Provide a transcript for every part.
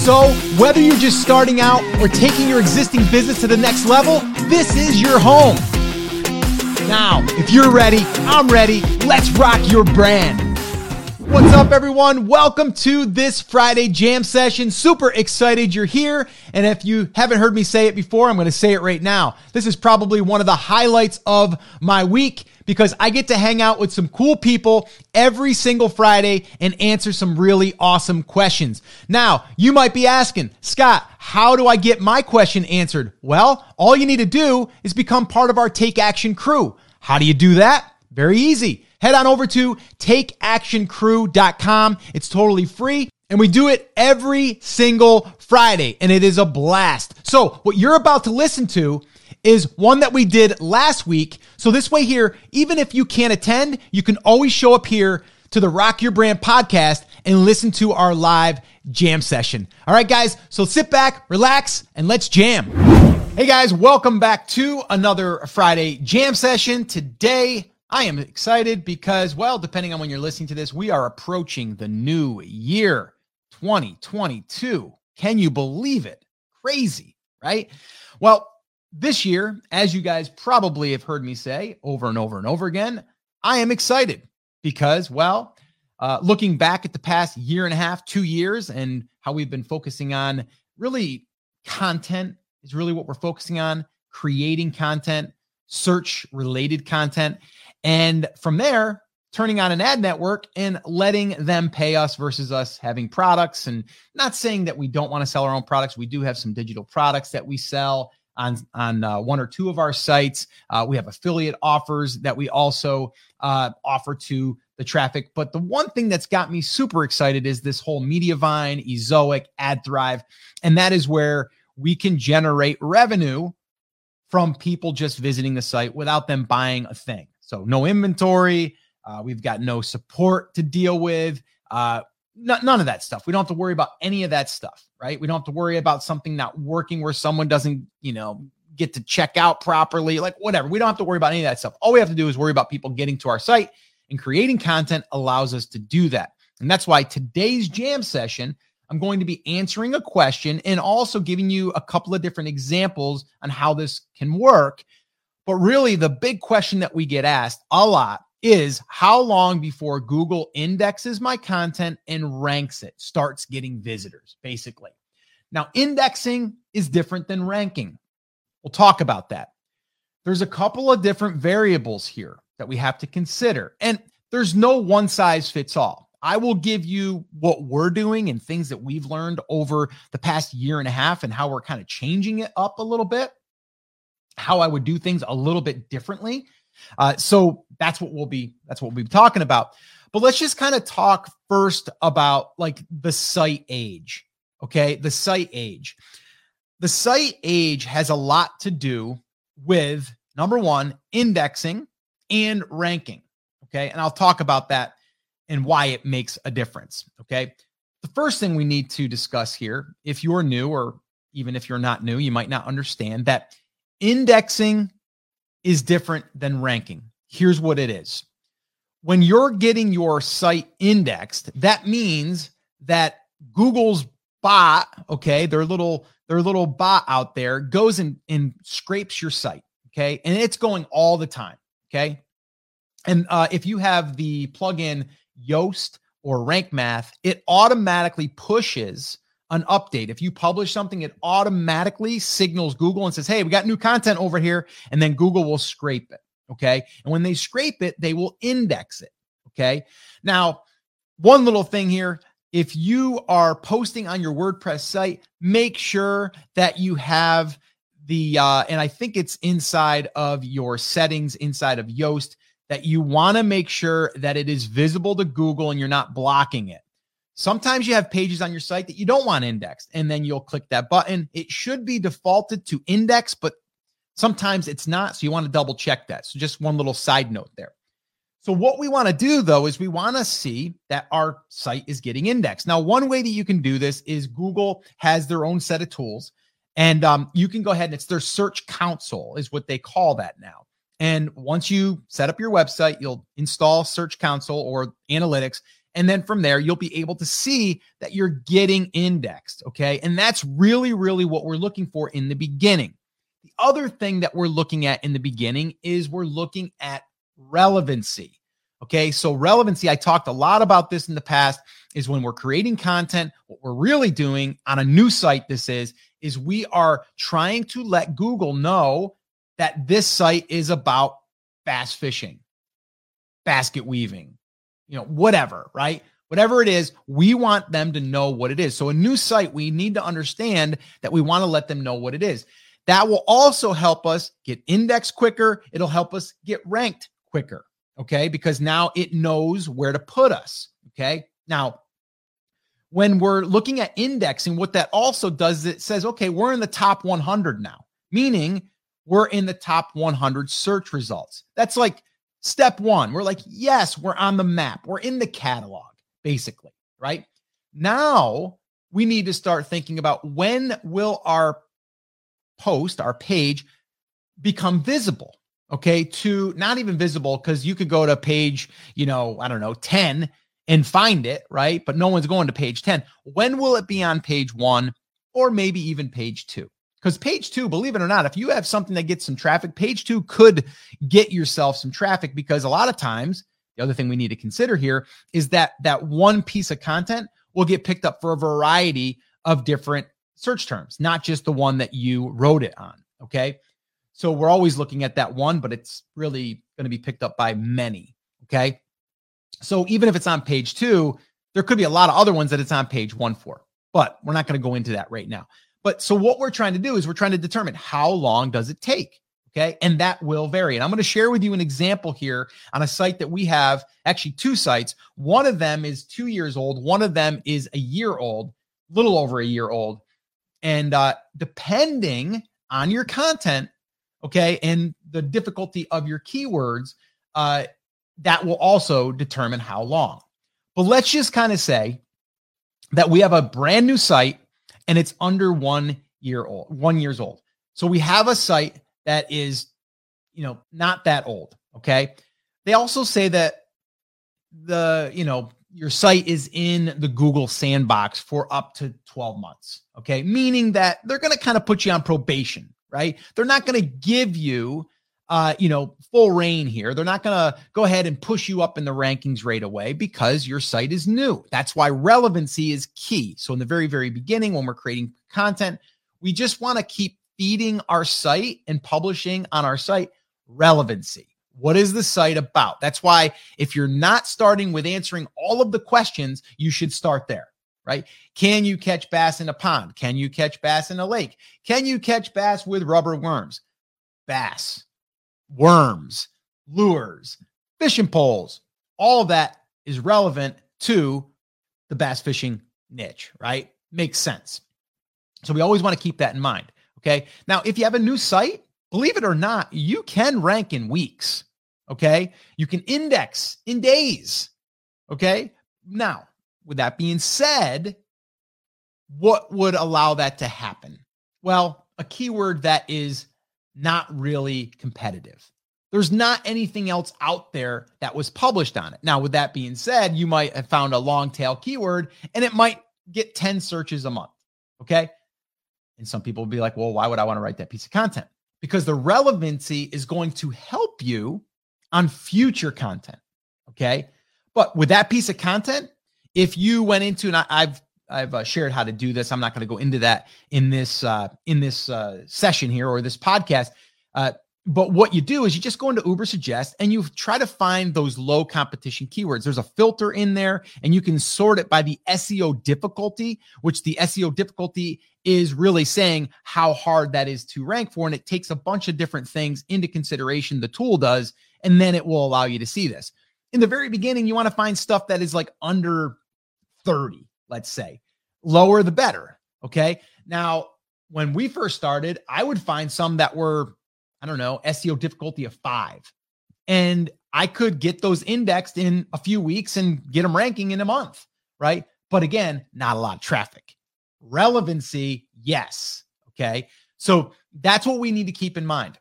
So, whether you're just starting out or taking your existing business to the next level, this is your home. Now, if you're ready, I'm ready. Let's rock your brand. What's up, everyone? Welcome to this Friday jam session. Super excited you're here. And if you haven't heard me say it before, I'm going to say it right now. This is probably one of the highlights of my week because I get to hang out with some cool people every single Friday and answer some really awesome questions. Now, you might be asking, Scott, how do I get my question answered? Well, all you need to do is become part of our Take Action crew. How do you do that? Very easy head on over to takeactioncrew.com. It's totally free. And we do it every single Friday, and it is a blast. So, what you're about to listen to is one that we did last week. So, this way, here, even if you can't attend, you can always show up here to the Rock Your Brand podcast and listen to our live jam session. All right, guys, so sit back, relax, and let's jam. Hey, guys, welcome back to another Friday jam session. Today, I am excited because, well, depending on when you're listening to this, we are approaching the new year 2022. Can you believe it? Crazy, right? Well, this year, as you guys probably have heard me say over and over and over again, I am excited because, well, uh, looking back at the past year and a half, two years, and how we've been focusing on really content is really what we're focusing on creating content, search related content. And from there, turning on an ad network and letting them pay us versus us having products. And not saying that we don't want to sell our own products. We do have some digital products that we sell on on uh, one or two of our sites. Uh, we have affiliate offers that we also uh, offer to the traffic. But the one thing that's got me super excited is this whole Mediavine, Ezoic, AdThrive, and that is where we can generate revenue from people just visiting the site without them buying a thing. So no inventory. Uh, we've got no support to deal with. Uh, none of that stuff. We don't have to worry about any of that stuff, right? We don't have to worry about something not working where someone doesn't, you know, get to check out properly, like whatever. We don't have to worry about any of that stuff. All we have to do is worry about people getting to our site and creating content allows us to do that. And that's why today's jam session, I'm going to be answering a question and also giving you a couple of different examples on how this can work but really, the big question that we get asked a lot is how long before Google indexes my content and ranks it, starts getting visitors, basically. Now, indexing is different than ranking. We'll talk about that. There's a couple of different variables here that we have to consider, and there's no one size fits all. I will give you what we're doing and things that we've learned over the past year and a half and how we're kind of changing it up a little bit how I would do things a little bit differently. Uh, so that's what we'll be that's what we'll be talking about. But let's just kind of talk first about like the site age. Okay, the site age. The site age has a lot to do with number one, indexing and ranking. Okay, and I'll talk about that and why it makes a difference. Okay, the first thing we need to discuss here, if you're new or even if you're not new, you might not understand that Indexing is different than ranking. Here's what it is when you're getting your site indexed, that means that Google's bot, okay, their little their little bot out there goes and, and scrapes your site, okay, and it's going all the time, okay. And uh, if you have the plugin Yoast or Rank Math, it automatically pushes an update. If you publish something, it automatically signals Google and says, Hey, we got new content over here. And then Google will scrape it. Okay. And when they scrape it, they will index it. Okay. Now, one little thing here if you are posting on your WordPress site, make sure that you have the, uh, and I think it's inside of your settings inside of Yoast that you want to make sure that it is visible to Google and you're not blocking it. Sometimes you have pages on your site that you don't want indexed, and then you'll click that button. It should be defaulted to index, but Sometimes it's not. So you want to double check that. So just one little side note there. So what we want to do though is we want to see that our site is getting indexed. Now, one way that you can do this is Google has their own set of tools, and um, you can go ahead and it's their Search Console is what they call that now. And once you set up your website, you'll install Search Console or Analytics, and then from there you'll be able to see that you're getting indexed. Okay, and that's really, really what we're looking for in the beginning. The other thing that we're looking at in the beginning is we're looking at relevancy. Okay, so relevancy, I talked a lot about this in the past, is when we're creating content, what we're really doing on a new site, this is, is we are trying to let Google know that this site is about bass fishing, basket weaving, you know, whatever, right? Whatever it is, we want them to know what it is. So, a new site, we need to understand that we want to let them know what it is. That will also help us get indexed quicker. It'll help us get ranked quicker. Okay. Because now it knows where to put us. Okay. Now, when we're looking at indexing, what that also does is it says, okay, we're in the top 100 now, meaning we're in the top 100 search results. That's like step one. We're like, yes, we're on the map, we're in the catalog, basically, right? Now we need to start thinking about when will our post, our page, become visible okay, to not even visible because you could go to page, you know, I don't know, 10 and find it, right? But no one's going to page 10. When will it be on page one or maybe even page two? Because page two, believe it or not, if you have something that gets some traffic, page two could get yourself some traffic because a lot of times, the other thing we need to consider here is that that one piece of content will get picked up for a variety of different search terms, not just the one that you wrote it on. Okay. So we're always looking at that one, but it's really going to be picked up by many. Okay. So even if it's on page two, there could be a lot of other ones that it's on page one for, but we're not going to go into that right now. But so what we're trying to do is we're trying to determine how long does it take? Okay. And that will vary. And I'm going to share with you an example here on a site that we have actually two sites. One of them is two years old, one of them is a year old, a little over a year old. And uh, depending on your content, okay, and the difficulty of your keywords, uh, that will also determine how long. But let's just kind of say that we have a brand new site and it's under one year old, one years old. So we have a site that is, you know, not that old. Okay. They also say that the, you know, your site is in the Google sandbox for up to 12 months. Okay. Meaning that they're going to kind of put you on probation right? They're not going to give you, uh, you know, full reign here. They're not going to go ahead and push you up in the rankings right away because your site is new. That's why relevancy is key. So in the very, very beginning, when we're creating content, we just want to keep feeding our site and publishing on our site relevancy. What is the site about? That's why if you're not starting with answering all of the questions, you should start there right? Can you catch bass in a pond? Can you catch bass in a lake? Can you catch bass with rubber worms? Bass, worms, lures, fishing poles, all that is relevant to the bass fishing niche, right? Makes sense. So we always want to keep that in mind. Okay. Now, if you have a new site, believe it or not, you can rank in weeks. Okay. You can index in days. Okay. Now, with that being said, what would allow that to happen? Well, a keyword that is not really competitive. There's not anything else out there that was published on it. Now, with that being said, you might have found a long tail keyword and it might get 10 searches a month. Okay. And some people will be like, well, why would I want to write that piece of content? Because the relevancy is going to help you on future content. Okay. But with that piece of content, if you went into and I, have I've uh, shared how to do this. I'm not going to go into that in this uh, in this uh, session here or this podcast. Uh, but what you do is you just go into Ubersuggest and you try to find those low competition keywords. There's a filter in there, and you can sort it by the SEO difficulty, which the SEO difficulty is really saying how hard that is to rank for. And it takes a bunch of different things into consideration. The tool does, and then it will allow you to see this. In the very beginning, you want to find stuff that is like under 30, let's say. Lower the better. Okay. Now, when we first started, I would find some that were I don't know, SEO difficulty of five. And I could get those indexed in a few weeks and get them ranking in a month, right? But again, not a lot of traffic. Relevancy, yes. Okay. So that's what we need to keep in mind.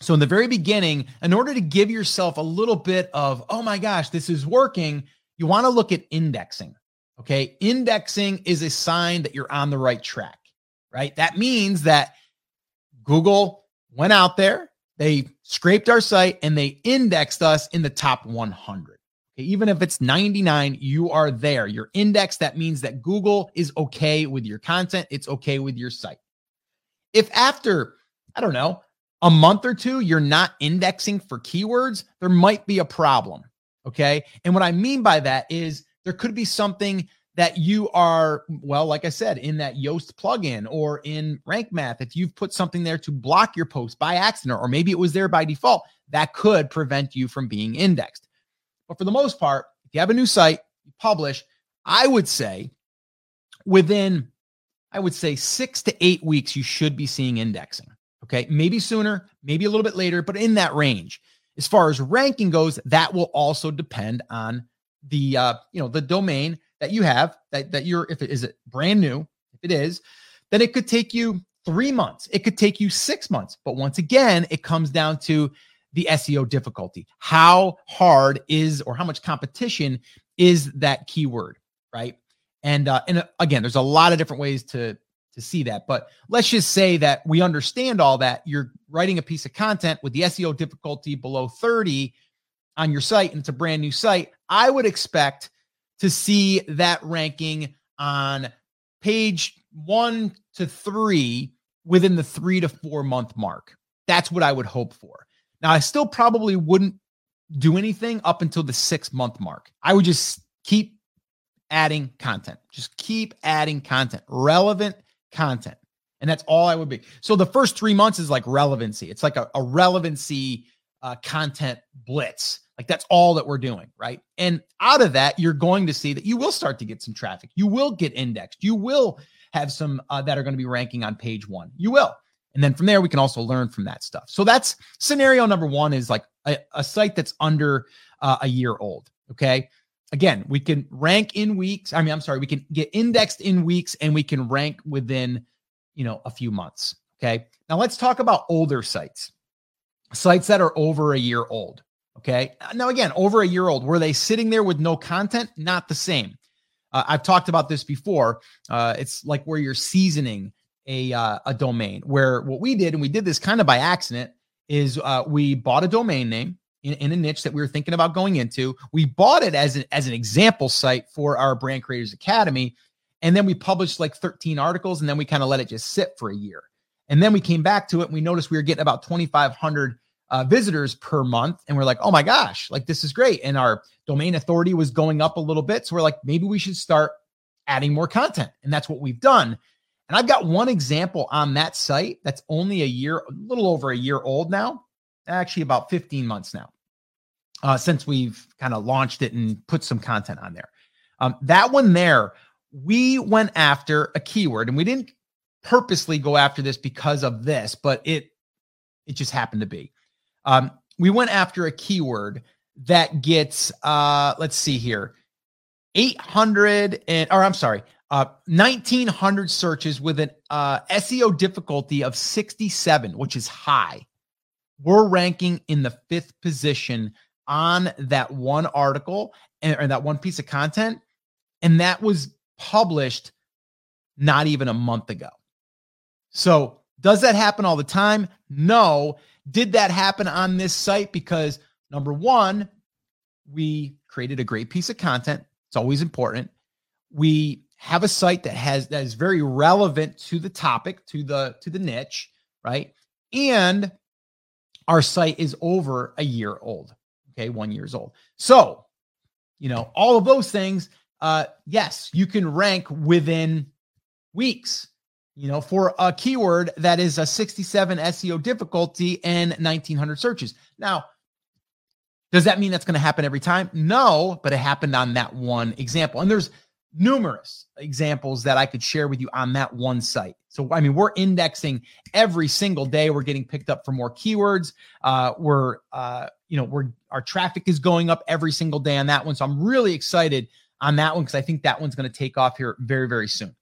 So, in the very beginning, in order to give yourself a little bit of, oh my gosh, this is working, you want to look at indexing. Okay. Indexing is a sign that you're on the right track, right? That means that Google went out there, they scraped our site, and they indexed us in the top 100. Okay. Even if it's 99, you are there. You're indexed. That means that Google is okay with your content, it's okay with your site. If after, I don't know, a month or two, you're not indexing for keywords, there might be a problem. Okay. And what I mean by that is there could be something that you are, well, like I said, in that Yoast plugin or in Rank Math, if you've put something there to block your post by accident, or maybe it was there by default, that could prevent you from being indexed. But for the most part, if you have a new site, you publish, I would say within, I would say six to eight weeks, you should be seeing indexing. Okay. Maybe sooner, maybe a little bit later, but in that range. As far as ranking goes, that will also depend on the uh, you know, the domain that you have that that you're if it is it brand new, if it is, then it could take you three months. It could take you six months. But once again, it comes down to the SEO difficulty. How hard is or how much competition is that keyword, right? And uh, and uh, again, there's a lot of different ways to to see that. But let's just say that we understand all that. You're writing a piece of content with the SEO difficulty below 30 on your site, and it's a brand new site. I would expect to see that ranking on page one to three within the three to four month mark. That's what I would hope for. Now, I still probably wouldn't do anything up until the six month mark. I would just keep adding content, just keep adding content, relevant content. And that's all I would be. So the first three months is like relevancy. It's like a, a relevancy uh, content blitz. Like that's all that we're doing, right? And out of that, you're going to see that you will start to get some traffic. You will get indexed. You will have some uh, that are going to be ranking on page one. You will. And then from there, we can also learn from that stuff. So that's scenario number one is like a, a site that's under uh, a year old. Okay. Again, we can rank in weeks. I mean, I'm sorry, we can get indexed in weeks and we can rank within, you know, a few months. Okay. Now let's talk about older sites, sites that are over a year old. Okay. Now, again, over a year old, were they sitting there with no content? Not the same. Uh, I've talked about this before. Uh, it's like where you're seasoning a uh, a domain. Where what we did, and we did this kind of by accident, is uh, we bought a domain name in, in, a niche that we were thinking about going into. We bought it as an as an example site for our Brand Creators Academy, and then we published like 13 articles, and then we kind of let it just sit for a year. And then we came back to it, and we noticed we were getting about 2,500 uh, visitors per month. And we're like, oh my gosh, like this is great. And our domain authority was going up a little bit. So we're like, maybe we should start adding more content. And that's what we've done. And I've got one example on that site that's only a year, a little over a year old now, actually about 15 months now, uh, since we've kind of launched it and put some content on there. Um, that one there, we went after a keyword and we didn't purposely go after this because of this, but it it just happened to be. Um, we went after a keyword that gets, uh, let's see here, 800 and, or I'm sorry, uh, 1900 searches with an uh, SEO difficulty of 67, which is high. We're ranking in the fifth position on that one article and, or that one piece of content. And that was published not even a month ago. So, does that happen all the time? No. Did that happen on this site? Because number one, we created a great piece of content. It's always important. We have a site that has that is very relevant to the topic, to the to the niche, right? And our site is over a year old. Okay, one years old. So, you know, all of those things, uh, yes, you can rank within weeks you know, for a keyword that is a 67 SEO difficulty and 1900 searches. Now, does that mean that's going to happen every time? No, but it happened on that one example. And there's numerous examples that I could share with you on that one site. So, I mean, we're indexing every single day. We're getting picked up for more keywords. Uh, we're, uh, you know, we're our traffic is going up every single day on that one. So I'm really excited on that one because I think that one's going to take off here very, very soon.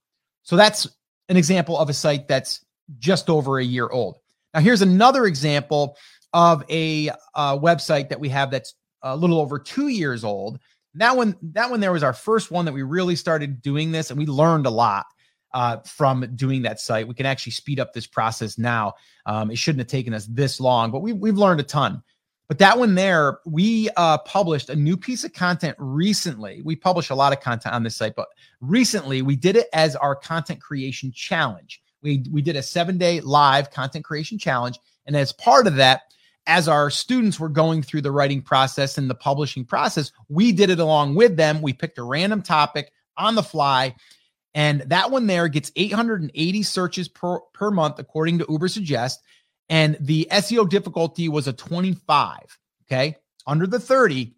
So that's an example of a site that's just over a year old. Now, here's another example of a uh, website that we have that's a little over two years old. That one, that one there was our first one that we really started doing this, and we learned a lot uh, from doing that site. We can actually speed up this process now. Um, it shouldn't have taken us this long, but we, we've learned a ton. But that one there, we uh, published a new piece of content recently. We publish a lot of content on this site, but recently we did it as our content creation challenge. We, we did a seven day live content creation challenge. And as part of that, as our students were going through the writing process and the publishing process, we did it along with them. We picked a random topic on the fly. And that one there gets 880 searches per, per month, according to Ubersuggest and the SEO difficulty was a 25. Okay. Under the 30,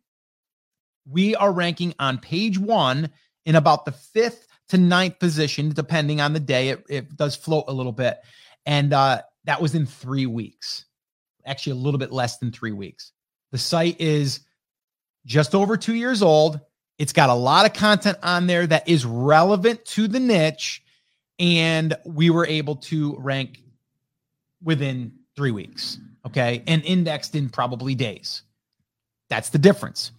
we are ranking on page one in about the fifth to ninth position, depending on the day. It, it does float a little bit. And uh, that was in three weeks, actually, a little bit less than three weeks. The site is just over two years old. It's got a lot of content on there that is relevant to the niche. And we were able to rank within three weeks, okay, and indexed in probably days. That's the difference.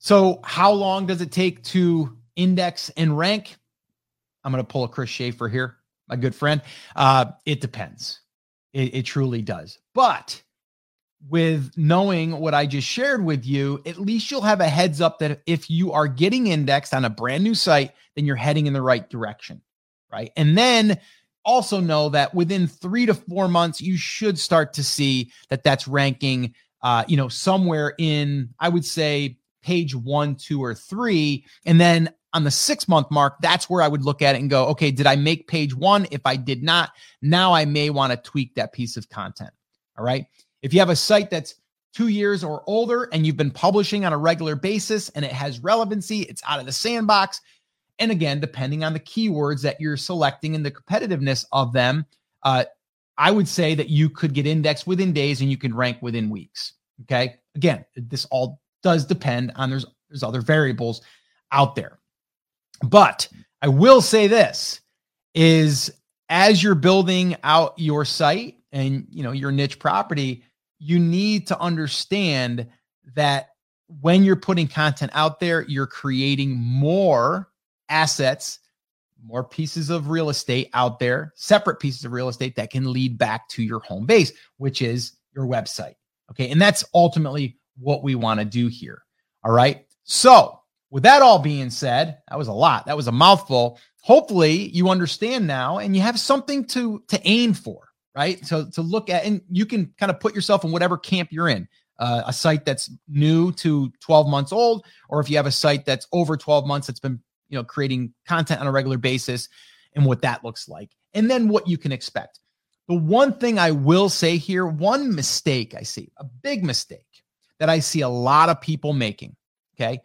So, how long does it take to index and rank? I'm going to pull a Chris Schaefer here, my good friend. Uh, it depends. It, it truly does. But with knowing what I just shared with you, at least you'll have a heads up that if you are getting indexed on a brand new site, then you're heading in the right direction. Right. And then also know that within three to four months, you should start to see that that's ranking, uh, you know, somewhere in, I would say, page one, two, or three. And then on the six month mark, that's where I would look at it and go, okay, did I make page one? If I did not, now I may want to tweak that piece of content. All right. If you have a site that's two years or older and you've been publishing on a regular basis and it has relevancy, it's out of the sandbox, and again, depending on the keywords that you're selecting and the competitiveness of them, uh, I would say that you could get indexed within days and you can rank within weeks. Okay. Again, this all does depend on there's there's other variables out there. But I will say this is as you're building out your site and you know your niche property, you need to understand that when you're putting content out there, you're creating more assets, more pieces of real estate out there, separate pieces of real estate that can lead back to your home base, which is your website. Okay. And that's ultimately what we want to do here. All right. So, with that all being said, that was a lot. That was a mouthful. Hopefully, you understand now and you have something to to aim for, right? So to look at and you can kind of put yourself in whatever camp you're in. Uh, a site that's new to 12 months old, or if you have a site that's over 12 months that's been you know, creating content on a regular basis and what that looks like, and then what you can expect. The one thing I will say here, one mistake I see, a big mistake that I see a lot of people making. Okay.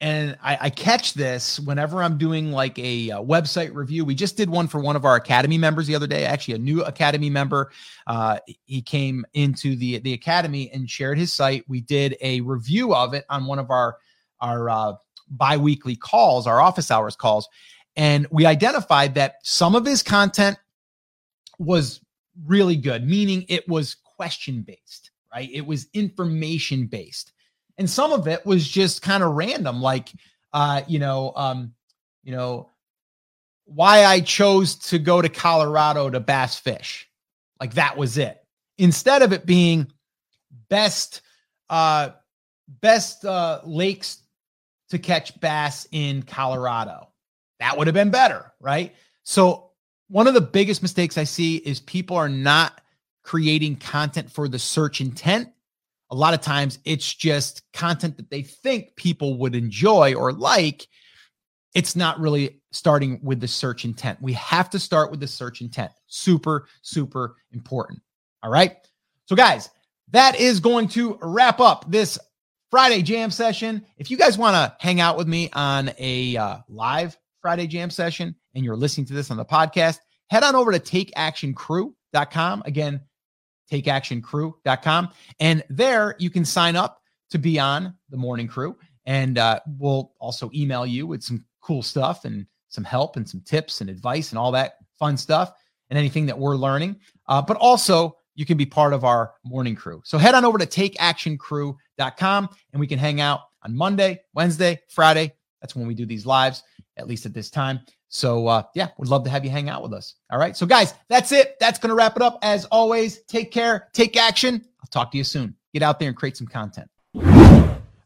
And I, I catch this whenever I'm doing like a, a, website review. We just did one for one of our Academy members the other day, actually, a new Academy member. Uh, he came into the, the Academy and shared his site. We did a review of it on one of our, our uh, biweekly calls, our office hours calls, and we identified that some of his content was really good, meaning it was question based, right? It was information based. And some of it was just kind of random, like uh, you know, um, you know, why I chose to go to Colorado to bass fish. Like that was it. Instead of it being best uh best uh lakes to catch bass in Colorado. That would have been better, right? So, one of the biggest mistakes I see is people are not creating content for the search intent. A lot of times it's just content that they think people would enjoy or like. It's not really starting with the search intent. We have to start with the search intent. Super, super important. All right. So, guys, that is going to wrap up this Friday jam session. If you guys want to hang out with me on a uh, live Friday jam session and you're listening to this on the podcast, head on over to takeactioncrew.com. Again, takeactioncrew.com. And there you can sign up to be on the morning crew. And uh, we'll also email you with some cool stuff and some help and some tips and advice and all that fun stuff and anything that we're learning. Uh, but also, you can be part of our morning crew. So head on over to takeactioncrew.com and we can hang out on Monday, Wednesday, Friday. That's when we do these lives, at least at this time. So, uh, yeah, would love to have you hang out with us. All right. So, guys, that's it. That's going to wrap it up. As always, take care, take action. I'll talk to you soon. Get out there and create some content.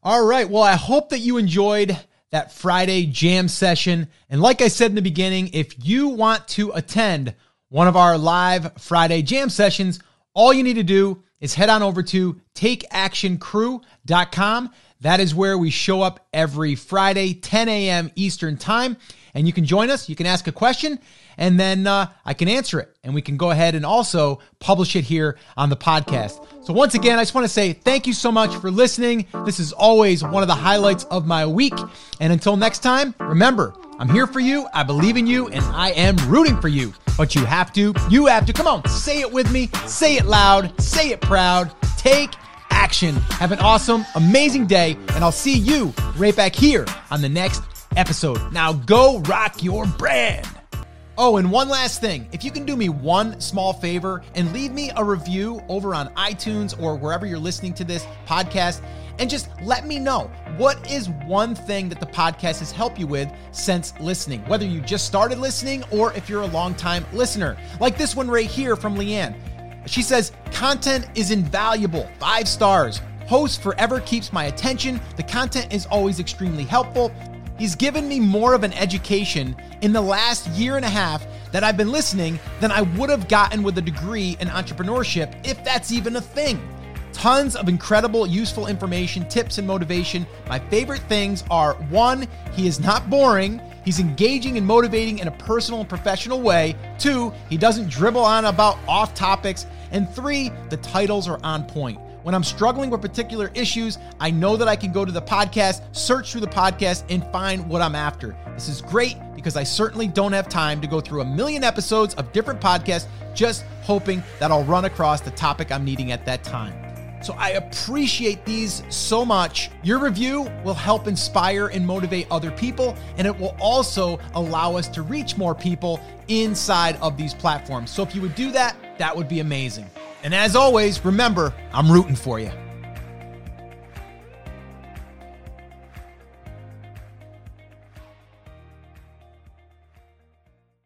All right. Well, I hope that you enjoyed that Friday jam session. And like I said in the beginning, if you want to attend one of our live Friday jam sessions, all you need to do is head on over to takeactioncrew.com. That is where we show up every Friday, 10 a.m. Eastern Time. And you can join us. You can ask a question, and then uh, I can answer it. And we can go ahead and also publish it here on the podcast. So, once again, I just want to say thank you so much for listening. This is always one of the highlights of my week. And until next time, remember, I'm here for you. I believe in you, and I am rooting for you. But you have to, you have to, come on, say it with me, say it loud, say it proud, take action. Have an awesome, amazing day, and I'll see you right back here on the next episode. Now go rock your brand. Oh, and one last thing. If you can do me one small favor and leave me a review over on iTunes or wherever you're listening to this podcast, and just let me know what is one thing that the podcast has helped you with since listening, whether you just started listening or if you're a long time listener. Like this one right here from Leanne. She says, Content is invaluable, five stars. Host forever keeps my attention. The content is always extremely helpful. He's given me more of an education in the last year and a half that I've been listening than I would have gotten with a degree in entrepreneurship, if that's even a thing. Tons of incredible, useful information, tips, and motivation. My favorite things are one, he is not boring. He's engaging and motivating in a personal and professional way. Two, he doesn't dribble on about off topics. And three, the titles are on point. When I'm struggling with particular issues, I know that I can go to the podcast, search through the podcast, and find what I'm after. This is great because I certainly don't have time to go through a million episodes of different podcasts just hoping that I'll run across the topic I'm needing at that time. So I appreciate these so much. Your review will help inspire and motivate other people, and it will also allow us to reach more people inside of these platforms. So if you would do that, that would be amazing. And as always, remember, I'm rooting for you.